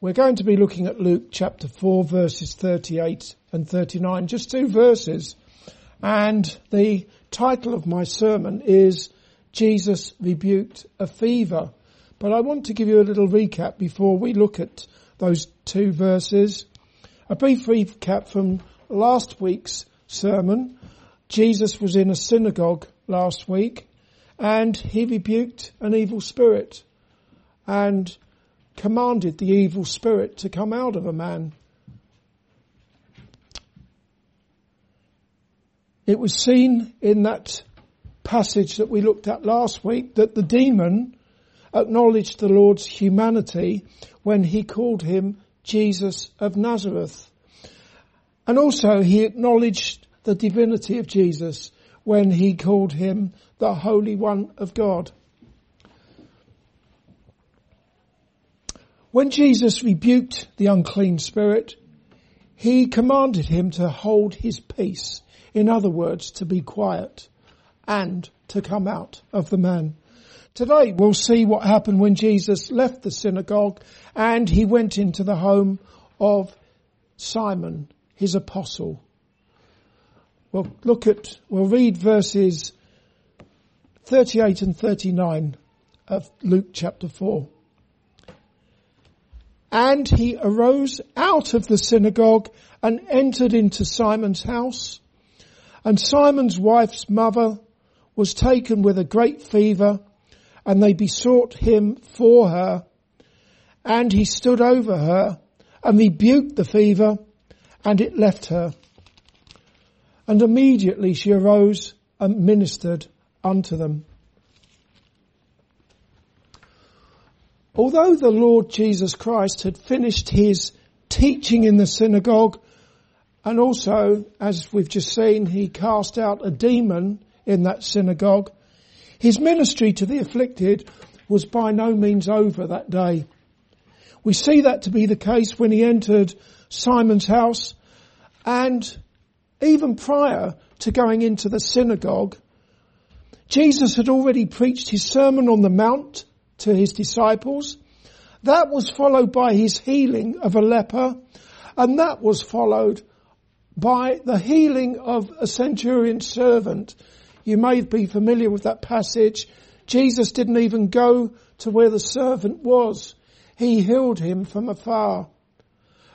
We're going to be looking at Luke chapter 4 verses 38 and 39, just two verses. And the title of my sermon is Jesus rebuked a fever. But I want to give you a little recap before we look at those two verses. A brief recap from last week's sermon. Jesus was in a synagogue last week and he rebuked an evil spirit. And commanded the evil spirit to come out of a man. It was seen in that passage that we looked at last week that the demon acknowledged the Lord's humanity when he called him Jesus of Nazareth. And also he acknowledged the divinity of Jesus when he called him the Holy One of God. When Jesus rebuked the unclean spirit, he commanded him to hold his peace. In other words, to be quiet and to come out of the man. Today we'll see what happened when Jesus left the synagogue and he went into the home of Simon, his apostle. We'll look at, we'll read verses 38 and 39 of Luke chapter 4. And he arose out of the synagogue and entered into Simon's house. And Simon's wife's mother was taken with a great fever and they besought him for her. And he stood over her and rebuked the fever and it left her. And immediately she arose and ministered unto them. Although the Lord Jesus Christ had finished his teaching in the synagogue and also, as we've just seen, he cast out a demon in that synagogue, his ministry to the afflicted was by no means over that day. We see that to be the case when he entered Simon's house and even prior to going into the synagogue, Jesus had already preached his Sermon on the Mount to his disciples. That was followed by his healing of a leper and that was followed by the healing of a centurion servant. You may be familiar with that passage. Jesus didn't even go to where the servant was. He healed him from afar.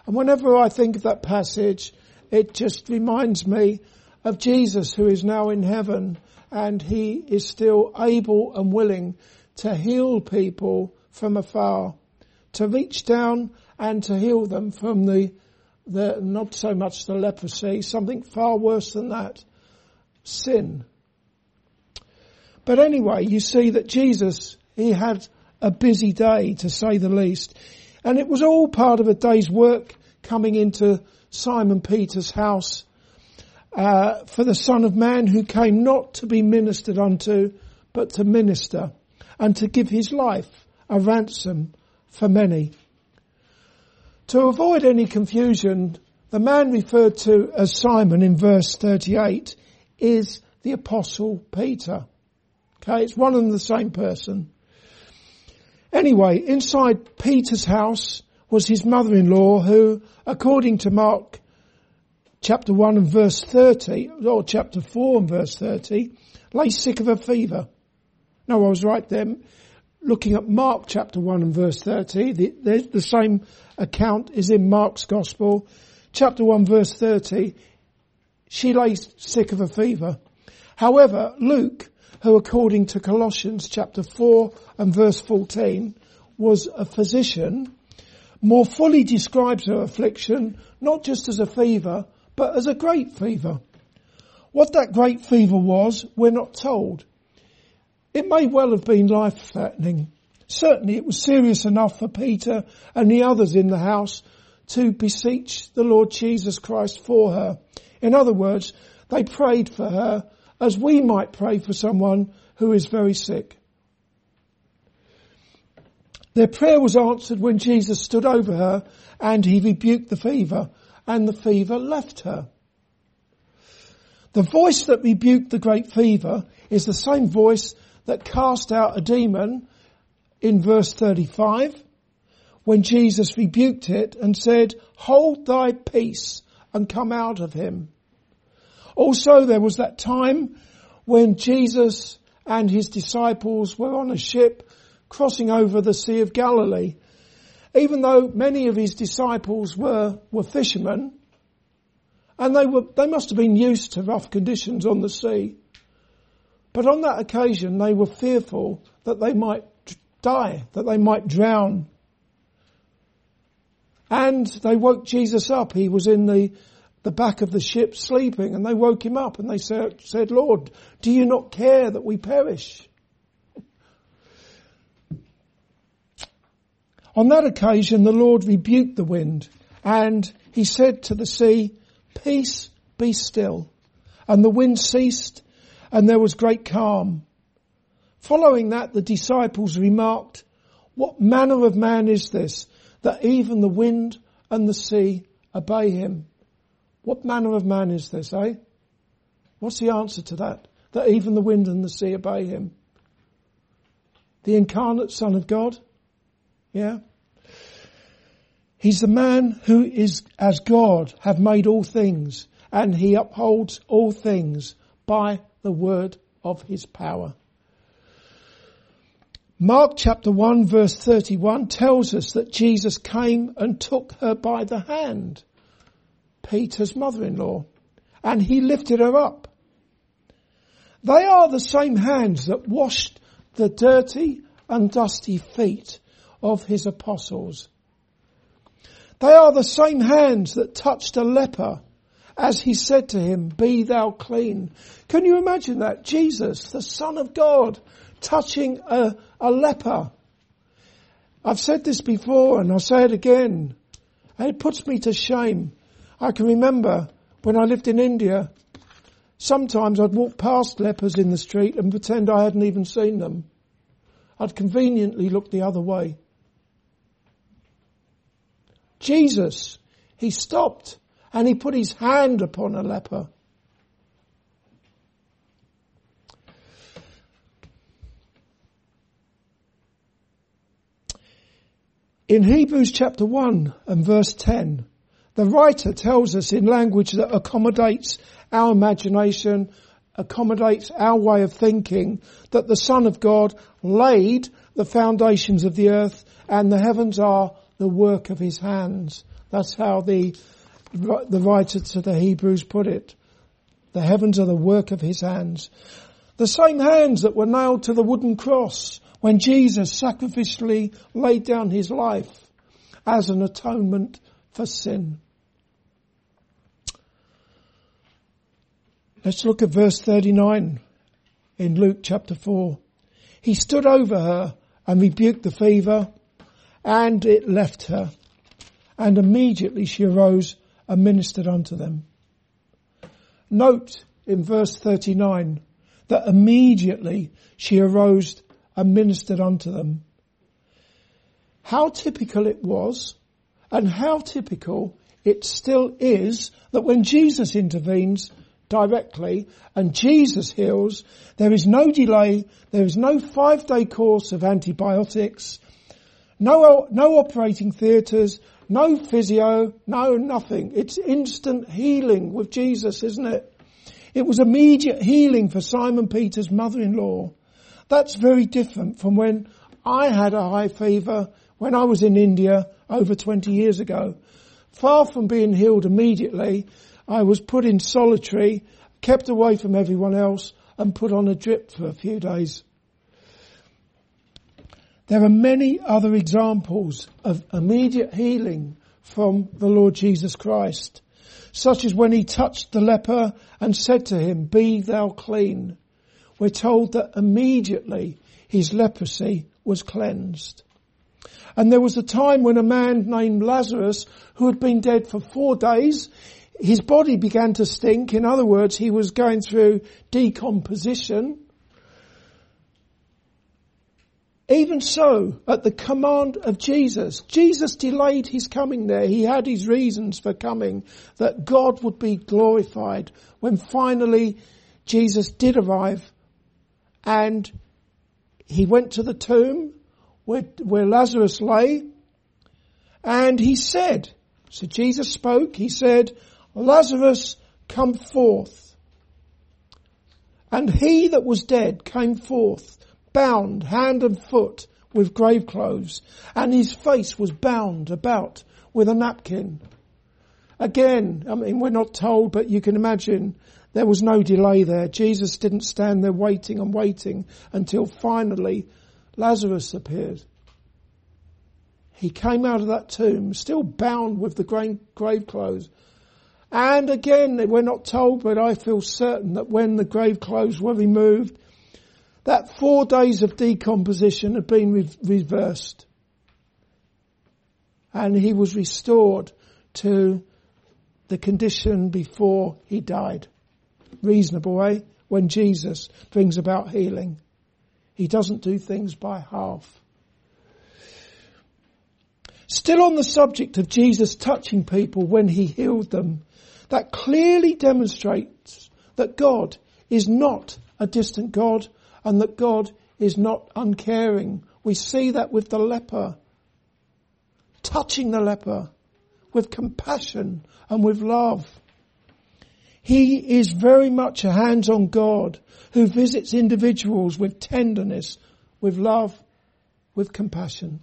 And whenever I think of that passage, it just reminds me of Jesus who is now in heaven and he is still able and willing to heal people from afar, to reach down and to heal them from the, the, not so much the leprosy, something far worse than that, sin. But anyway, you see that Jesus, he had a busy day to say the least. And it was all part of a day's work coming into Simon Peter's house uh, for the Son of Man who came not to be ministered unto, but to minister and to give his life a ransom for many. To avoid any confusion, the man referred to as Simon in verse 38 is the apostle Peter. Okay, it's one and the same person. Anyway, inside Peter's house was his mother-in-law who, according to Mark chapter 1 and verse 30, or chapter 4 and verse 30, lay sick of a fever. No, I was right then. Looking at Mark chapter 1 and verse 30, the, the, the same account is in Mark's gospel. Chapter 1 verse 30, she lay sick of a fever. However, Luke, who according to Colossians chapter 4 and verse 14 was a physician, more fully describes her affliction not just as a fever, but as a great fever. What that great fever was, we're not told. It may well have been life threatening. Certainly it was serious enough for Peter and the others in the house to beseech the Lord Jesus Christ for her. In other words, they prayed for her as we might pray for someone who is very sick. Their prayer was answered when Jesus stood over her and he rebuked the fever and the fever left her. The voice that rebuked the great fever is the same voice that cast out a demon in verse 35 when Jesus rebuked it and said, hold thy peace and come out of him. Also there was that time when Jesus and his disciples were on a ship crossing over the Sea of Galilee. Even though many of his disciples were, were fishermen, and they were, they must have been used to rough conditions on the sea. But on that occasion they were fearful that they might die, that they might drown. And they woke Jesus up. He was in the, the back of the ship sleeping and they woke him up and they said, said, Lord, do you not care that we perish? On that occasion, the Lord rebuked the wind and he said to the sea, peace be still. And the wind ceased and there was great calm. Following that, the disciples remarked, what manner of man is this that even the wind and the sea obey him? What manner of man is this, eh? What's the answer to that? That even the wind and the sea obey him? The incarnate son of God? Yeah? He's the man who is as God have made all things and he upholds all things by the word of his power. Mark chapter 1 verse 31 tells us that Jesus came and took her by the hand, Peter's mother-in-law, and he lifted her up. They are the same hands that washed the dirty and dusty feet of his apostles. They are the same hands that touched a leper as he said to him, be thou clean. Can you imagine that? Jesus, the son of God, touching a, a leper. I've said this before and I'll say it again. And it puts me to shame. I can remember when I lived in India, sometimes I'd walk past lepers in the street and pretend I hadn't even seen them. I'd conveniently look the other way. Jesus, he stopped and he put his hand upon a leper. In Hebrews chapter 1 and verse 10, the writer tells us in language that accommodates our imagination, accommodates our way of thinking, that the Son of God laid the foundations of the earth and the heavens are the work of his hands. That's how the, the writer to the Hebrews put it. The heavens are the work of his hands. The same hands that were nailed to the wooden cross when Jesus sacrificially laid down his life as an atonement for sin. Let's look at verse 39 in Luke chapter 4. He stood over her and rebuked the fever and it left her. And immediately she arose and ministered unto them. Note in verse 39 that immediately she arose and ministered unto them. How typical it was and how typical it still is that when Jesus intervenes directly and Jesus heals, there is no delay, there is no five day course of antibiotics, no, no operating theatres, no physio, no nothing. It's instant healing with Jesus, isn't it? It was immediate healing for Simon Peter's mother-in-law. That's very different from when I had a high fever when I was in India over 20 years ago. Far from being healed immediately, I was put in solitary, kept away from everyone else and put on a drip for a few days. There are many other examples of immediate healing from the Lord Jesus Christ, such as when he touched the leper and said to him, be thou clean we're told that immediately his leprosy was cleansed. And there was a time when a man named Lazarus, who had been dead for four days, his body began to stink. In other words, he was going through decomposition. Even so, at the command of Jesus, Jesus delayed his coming there. He had his reasons for coming, that God would be glorified. When finally Jesus did arrive, and he went to the tomb where, where Lazarus lay And he said, so Jesus spoke, he said, Lazarus, come forth. And he that was dead came forth, bound hand and foot with grave clothes, and his face was bound about with a napkin. Again, I mean, we're not told, but you can imagine there was no delay there. Jesus didn't stand there waiting and waiting until finally Lazarus appeared. He came out of that tomb, still bound with the grave clothes. And again, we're not told, but I feel certain that when the grave clothes were removed, that four days of decomposition had been re- reversed. And he was restored to the condition before he died. Reasonable, eh? When Jesus brings about healing. He doesn't do things by half. Still on the subject of Jesus touching people when he healed them, that clearly demonstrates that God is not a distant God and that God is not uncaring. We see that with the leper, touching the leper with compassion and with love. He is very much a hands-on God who visits individuals with tenderness, with love, with compassion.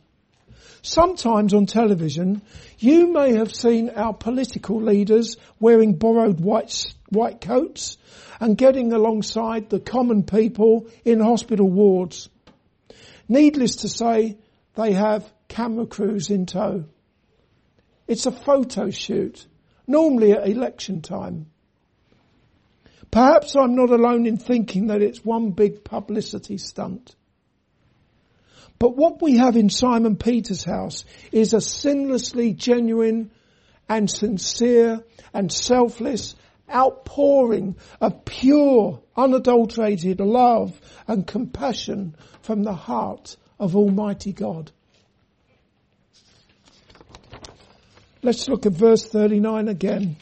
Sometimes on television, you may have seen our political leaders wearing borrowed white, white coats and getting alongside the common people in hospital wards. Needless to say, they have camera crews in tow. It's a photo shoot, normally at election time. Perhaps I'm not alone in thinking that it's one big publicity stunt. But what we have in Simon Peter's house is a sinlessly genuine and sincere and selfless outpouring of pure, unadulterated love and compassion from the heart of Almighty God. Let's look at verse 39 again.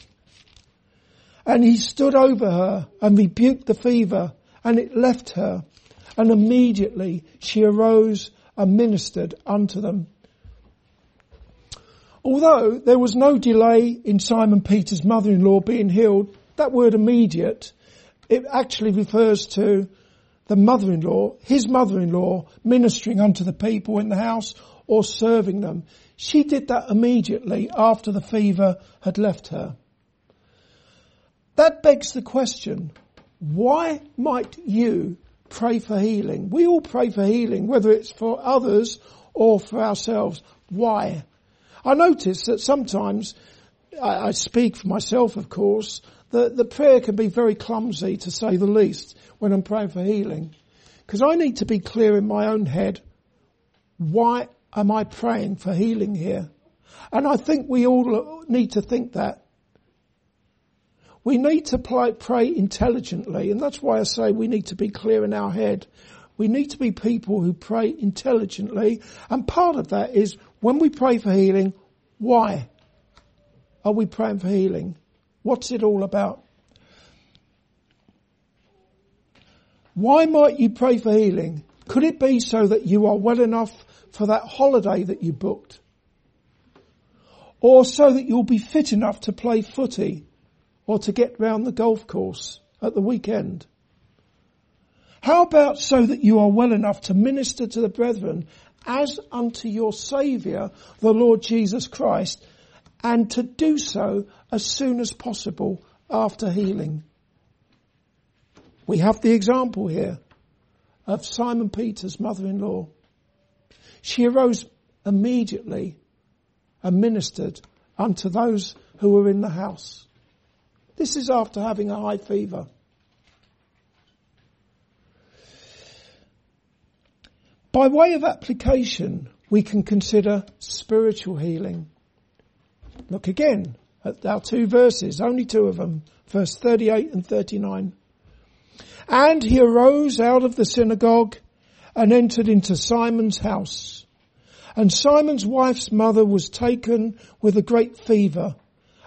And he stood over her and rebuked the fever and it left her. And immediately she arose and ministered unto them. Although there was no delay in Simon Peter's mother-in-law being healed, that word immediate, it actually refers to the mother-in-law, his mother-in-law ministering unto the people in the house or serving them. She did that immediately after the fever had left her. That begs the question, why might you pray for healing? We all pray for healing, whether it's for others or for ourselves. Why? I notice that sometimes, I, speak for myself of course, that the prayer can be very clumsy to say the least when I'm praying for healing. Because I need to be clear in my own head, why am I praying for healing here? And I think we all need to think that. We need to pray intelligently, and that's why I say we need to be clear in our head. We need to be people who pray intelligently, and part of that is when we pray for healing, why are we praying for healing? What's it all about? Why might you pray for healing? Could it be so that you are well enough for that holiday that you booked? Or so that you'll be fit enough to play footy or to get round the golf course at the weekend? How about so that you are well enough to minister to the brethren as unto your Saviour, the Lord Jesus Christ, and to do so as soon as possible after healing? We have the example here of Simon Peter's mother-in-law. She arose immediately and ministered unto those who were in the house. This is after having a high fever. By way of application, we can consider spiritual healing. Look again at our two verses, only two of them, verse 38 and 39. And he arose out of the synagogue and entered into Simon's house. And Simon's wife's mother was taken with a great fever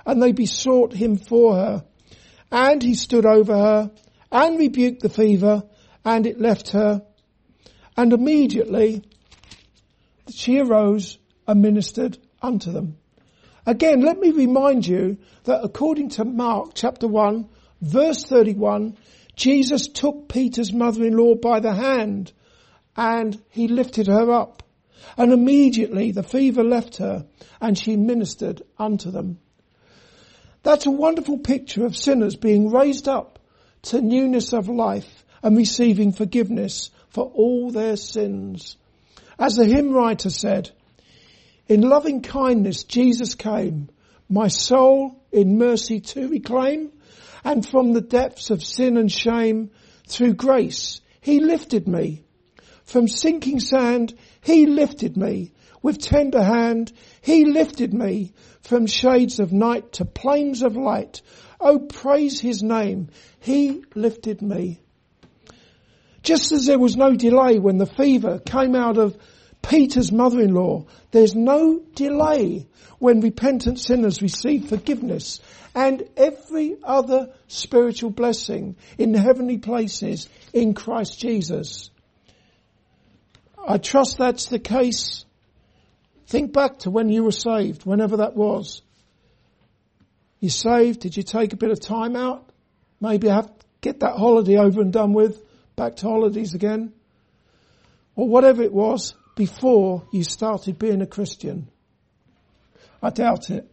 and they besought him for her. And he stood over her and rebuked the fever and it left her. And immediately she arose and ministered unto them. Again, let me remind you that according to Mark chapter 1, verse 31, Jesus took Peter's mother-in-law by the hand and he lifted her up. And immediately the fever left her and she ministered unto them. That's a wonderful picture of sinners being raised up to newness of life and receiving forgiveness for all their sins. As the hymn writer said, in loving kindness Jesus came, my soul in mercy to reclaim, and from the depths of sin and shame, through grace, he lifted me. From sinking sand, he lifted me. With tender hand, he lifted me from shades of night to plains of light. Oh, praise his name. He lifted me. Just as there was no delay when the fever came out of Peter's mother-in-law, there's no delay when repentant sinners receive forgiveness and every other spiritual blessing in the heavenly places in Christ Jesus. I trust that's the case. Think back to when you were saved, whenever that was. You saved, did you take a bit of time out? Maybe have get that holiday over and done with, back to holidays again. Or whatever it was before you started being a Christian. I doubt it.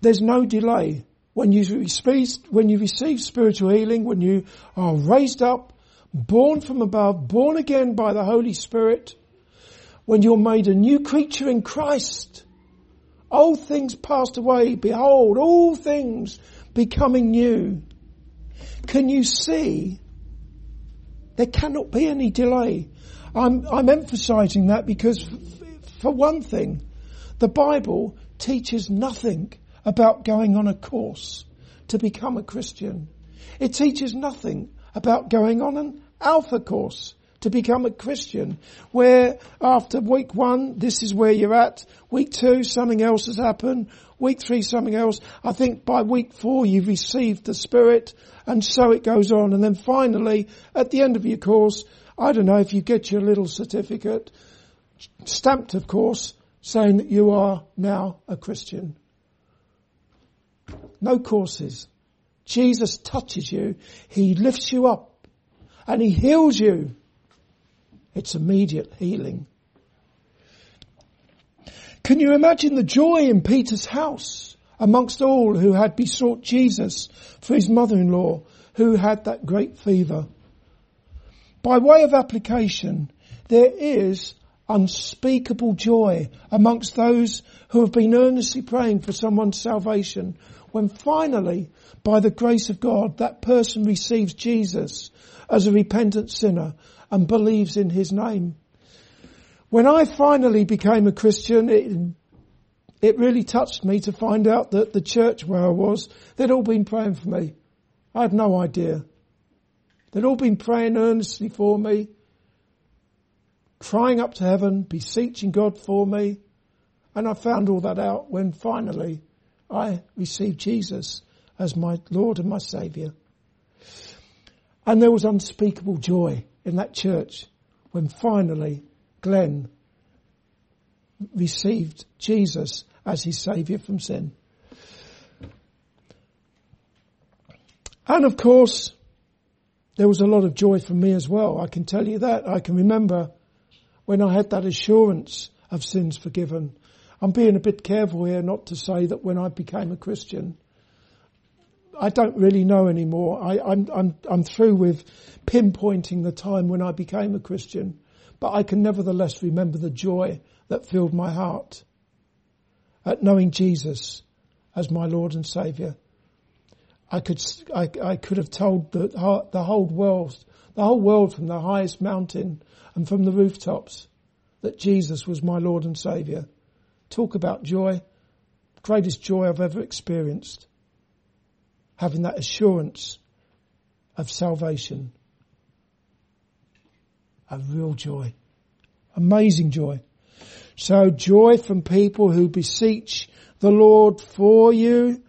There's no delay when you receive, when you receive spiritual healing, when you are raised up, born from above, born again by the Holy Spirit, when you're made a new creature in Christ, old things passed away, behold, all things becoming new. Can you see? There cannot be any delay. I'm, I'm emphasizing that because for one thing, the Bible teaches nothing about going on a course to become a Christian. It teaches nothing about going on an alpha course to become a Christian where after week one, this is where you're at. Week two, something else has happened. Week three, something else. I think by week four, you've received the Spirit and so it goes on. And then finally, at the end of your course, I don't know if you get your little certificate, stamped of course, saying that you are now a Christian. No courses. Jesus touches you. He lifts you up and he heals you. It's immediate healing. Can you imagine the joy in Peter's house amongst all who had besought Jesus for his mother-in-law who had that great fever? By way of application, there is unspeakable joy amongst those who have been earnestly praying for someone's salvation when finally, by the grace of God, that person receives Jesus as a repentant sinner and believes in his name. When I finally became a Christian, it, it really touched me to find out that the church where I was, they'd all been praying for me. I had no idea. They'd all been praying earnestly for me, crying up to heaven, beseeching God for me. And I found all that out when finally I received Jesus as my Lord and my Saviour. And there was unspeakable joy in that church when finally Glenn received Jesus as his Saviour from sin. And of course, there was a lot of joy for me as well. I can tell you that. I can remember when I had that assurance of sins forgiven I'm being a bit careful here not to say that when I became a Christian, I don't really know anymore. I, I'm, I'm, I'm through with pinpointing the time when I became a Christian, but I can nevertheless remember the joy that filled my heart at knowing Jesus as my Lord and Saviour. I could, I, I could have told the, the whole world, the whole world from the highest mountain and from the rooftops that Jesus was my Lord and Saviour. Talk about joy. Greatest joy I've ever experienced. Having that assurance of salvation. A real joy. Amazing joy. So joy from people who beseech the Lord for you.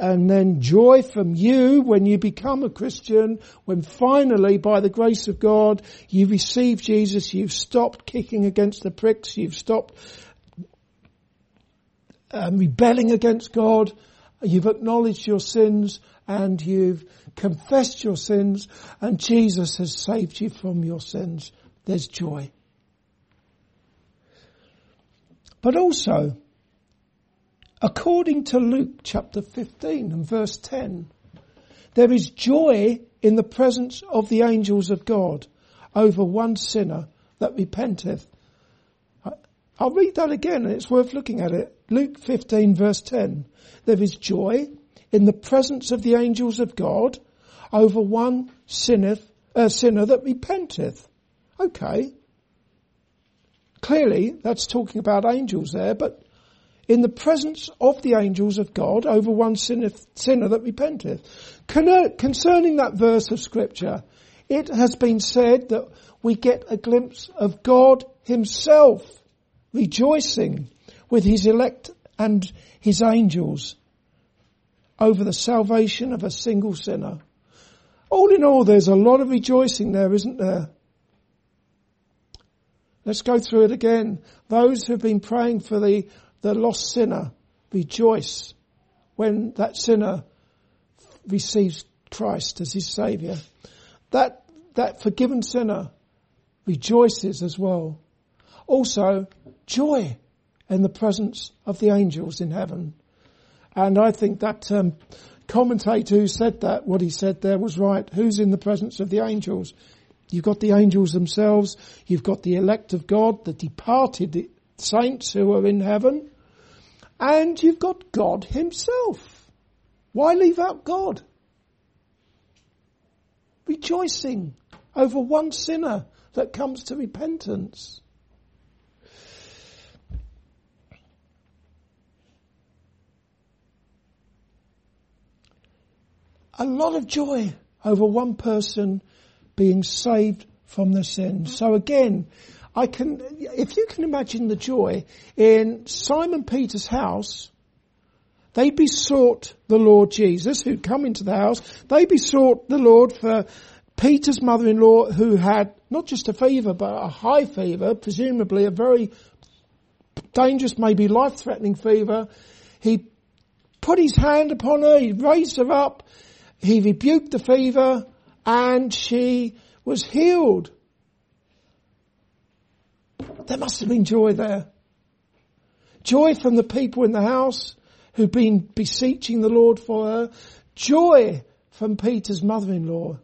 and then joy from you when you become a Christian, when finally, by the grace of God, you receive Jesus, you've stopped kicking against the pricks, you've stopped um, rebelling against God, you've acknowledged your sins, and you've confessed your sins, and Jesus has saved you from your sins. There's joy. But also, according to Luke chapter 15 and verse 10, there is joy in the presence of the angels of God over one sinner that repenteth. I'll read that again and it's worth looking at it. Luke 15 verse 10. There is joy in the presence of the angels of God over one sinneth, uh, sinner that repenteth. Okay. Clearly, that's talking about angels there, but in the presence of the angels of God over one sinner, sinner that repenteth. Concerning that verse of scripture, it has been said that we get a glimpse of God himself rejoicing with his elect and his angels over the salvation of a single sinner. All in all, there's a lot of rejoicing there, isn't there? Let's go through it again. Those who've been praying for the, the lost sinner rejoice when that sinner receives Christ as his saviour. That, that forgiven sinner rejoices as well. Also, joy in the presence of the angels in heaven. And I think that um, commentator who said that, what he said there was right. Who's in the presence of the angels? You've got the angels themselves. You've got the elect of God, the departed saints who are in heaven. And you've got God himself. Why leave out God? Rejoicing over one sinner that comes to repentance. A lot of joy over one person being saved from their sins. So again, I can, if you can imagine the joy in Simon Peter's house, they besought the Lord Jesus, who'd come into the house, they besought the Lord for Peter's mother-in-law who had not just a fever, but a high fever, presumably a very dangerous, maybe life-threatening fever. He put his hand upon her, he raised her up, he rebuked the fever and she was healed. There must have been joy there. Joy from the people in the house who'd been beseeching the Lord for her. Joy from Peter's mother-in-law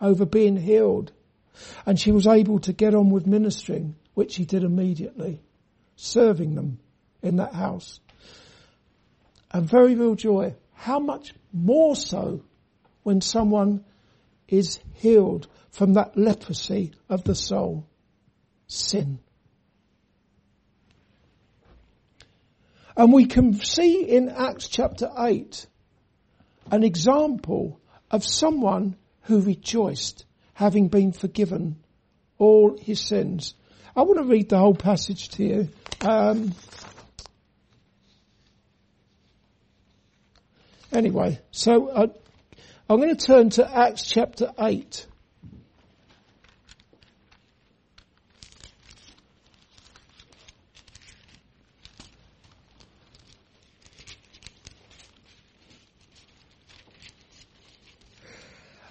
over being healed. And she was able to get on with ministering, which she did immediately, serving them in that house. A very real joy. How much more so when someone is healed from that leprosy of the soul. Sin. And we can see in Acts chapter 8 an example of someone who rejoiced having been forgiven all his sins. I want to read the whole passage to you. Um, Anyway, so uh, I'm going to turn to Acts chapter 8.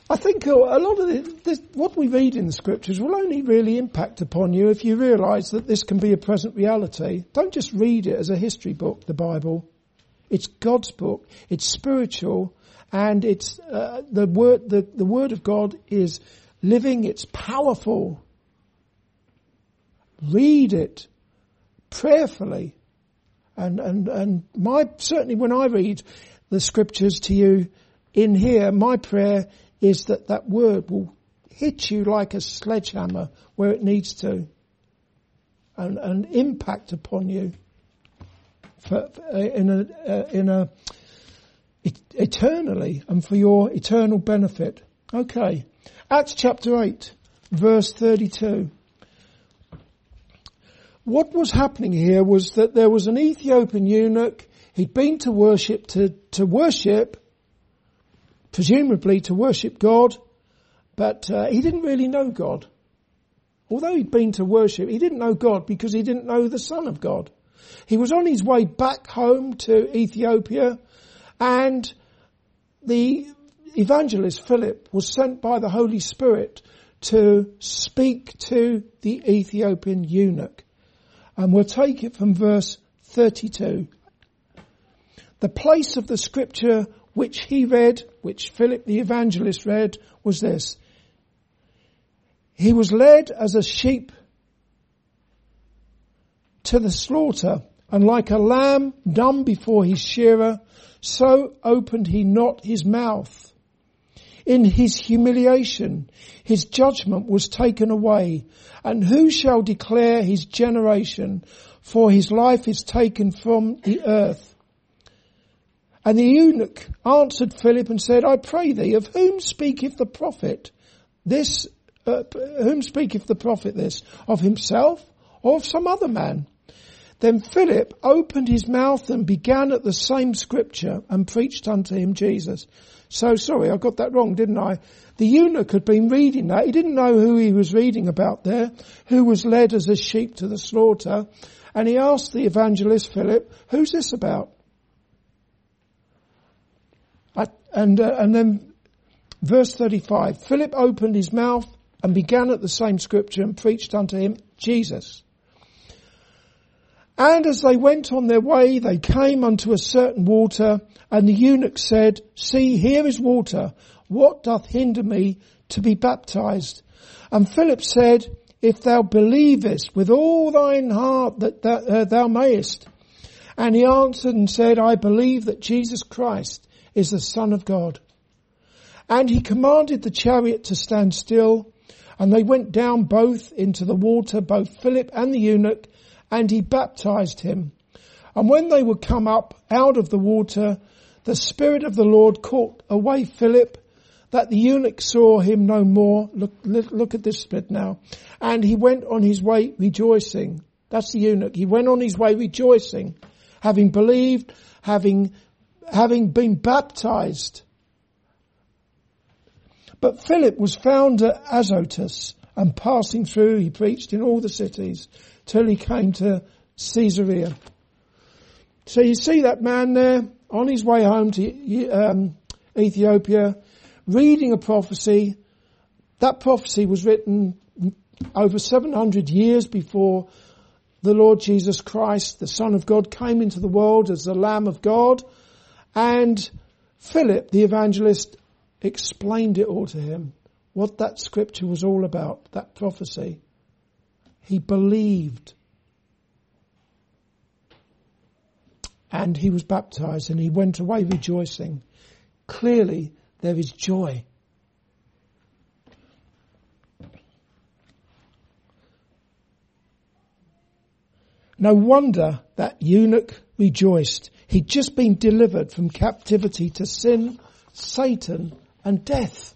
I think a lot of this, what we read in the scriptures will only really impact upon you if you realise that this can be a present reality. Don't just read it as a history book, the Bible. It's God's book. It's spiritual, and it's uh, the word. The, the word of God is living. It's powerful. Read it prayerfully, and and and my certainly when I read the scriptures to you in here, my prayer is that that word will hit you like a sledgehammer where it needs to, and, and impact upon you for, uh, in a, uh, in a, eternally and for your eternal benefit. Okay. Acts chapter 8 verse 32. What was happening here was that there was an Ethiopian eunuch. He'd been to worship, to, to worship, presumably to worship God, but uh, he didn't really know God. Although he'd been to worship, he didn't know God because he didn't know the Son of God. He was on his way back home to Ethiopia and the evangelist Philip was sent by the Holy Spirit to speak to the Ethiopian eunuch. And we'll take it from verse 32. The place of the scripture which he read, which Philip the evangelist read, was this. He was led as a sheep to the slaughter, and like a lamb dumb before his shearer, so opened he not his mouth. In his humiliation, his judgment was taken away, and who shall declare his generation? For his life is taken from the earth. And the eunuch answered Philip and said, I pray thee, of whom speaketh the prophet? This uh, whom speaketh the prophet this? Of himself or of some other man? Then Philip opened his mouth and began at the same scripture and preached unto him Jesus. So sorry, I got that wrong, didn't I? The eunuch had been reading that. He didn't know who he was reading about there, who was led as a sheep to the slaughter. And he asked the evangelist Philip, who's this about? I, and, uh, and then verse 35, Philip opened his mouth and began at the same scripture and preached unto him Jesus. And as they went on their way, they came unto a certain water, and the eunuch said, See, here is water. What doth hinder me to be baptized? And Philip said, If thou believest with all thine heart that, that uh, thou mayest. And he answered and said, I believe that Jesus Christ is the Son of God. And he commanded the chariot to stand still, and they went down both into the water, both Philip and the eunuch, and he baptized him. And when they were come up out of the water, the Spirit of the Lord caught away Philip, that the eunuch saw him no more. Look, look, at this bit now. And he went on his way rejoicing. That's the eunuch. He went on his way rejoicing, having believed, having, having been baptized. But Philip was found at Azotus and passing through he preached in all the cities till he came to Caesarea. So you see that man there on his way home to um, Ethiopia reading a prophecy. That prophecy was written over 700 years before the Lord Jesus Christ, the Son of God, came into the world as the Lamb of God. And Philip, the evangelist, explained it all to him, what that scripture was all about, that prophecy. He believed. And he was baptized and he went away rejoicing. Clearly there is joy. No wonder that eunuch rejoiced. He'd just been delivered from captivity to sin, Satan, and death.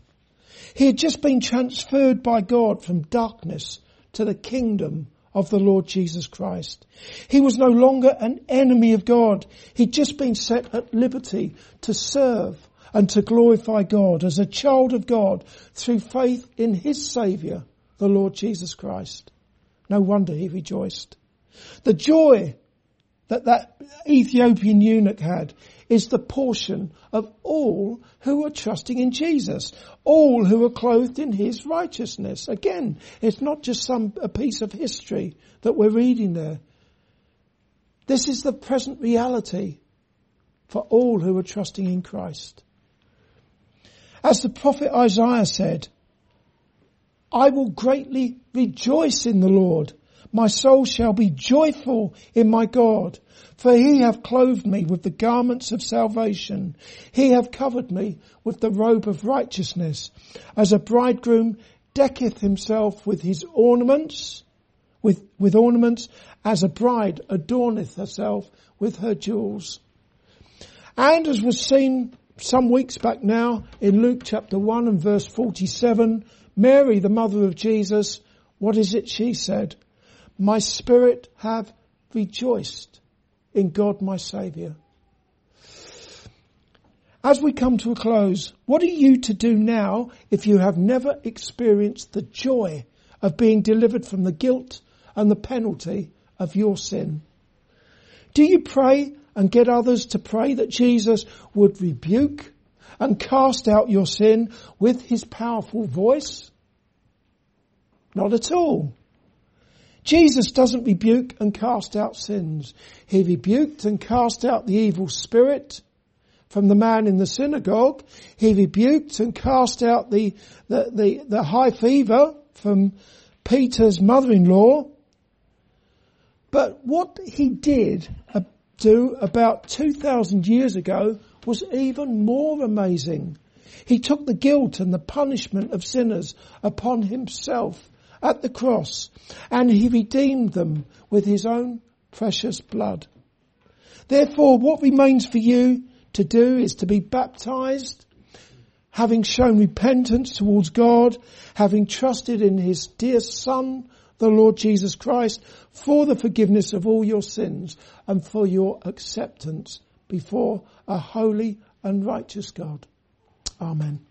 He had just been transferred by God from darkness to the kingdom of the Lord Jesus Christ. He was no longer an enemy of God. He'd just been set at liberty to serve and to glorify God as a child of God through faith in his Saviour, the Lord Jesus Christ. No wonder he rejoiced. The joy that that Ethiopian eunuch had is the portion of all who are trusting in Jesus. All who are clothed in His righteousness. Again, it's not just some, a piece of history that we're reading there. This is the present reality for all who are trusting in Christ. As the prophet Isaiah said, I will greatly rejoice in the Lord. My soul shall be joyful in my God, for he hath clothed me with the garments of salvation. He hath covered me with the robe of righteousness, as a bridegroom decketh himself with his ornaments, with, with ornaments, as a bride adorneth herself with her jewels. And as was seen some weeks back now in Luke chapter 1 and verse 47, Mary, the mother of Jesus, what is it she said? My spirit have rejoiced in God my Saviour. As we come to a close, what are you to do now if you have never experienced the joy of being delivered from the guilt and the penalty of your sin? Do you pray and get others to pray that Jesus would rebuke and cast out your sin with his powerful voice? Not at all. Jesus doesn't rebuke and cast out sins. He rebuked and cast out the evil spirit from the man in the synagogue. He rebuked and cast out the, the, the, the high fever from Peter's mother-in-law. But what he did do about 2,000 years ago was even more amazing. He took the guilt and the punishment of sinners upon himself at the cross and he redeemed them with his own precious blood. Therefore, what remains for you to do is to be baptized, having shown repentance towards God, having trusted in his dear son, the Lord Jesus Christ, for the forgiveness of all your sins and for your acceptance before a holy and righteous God. Amen.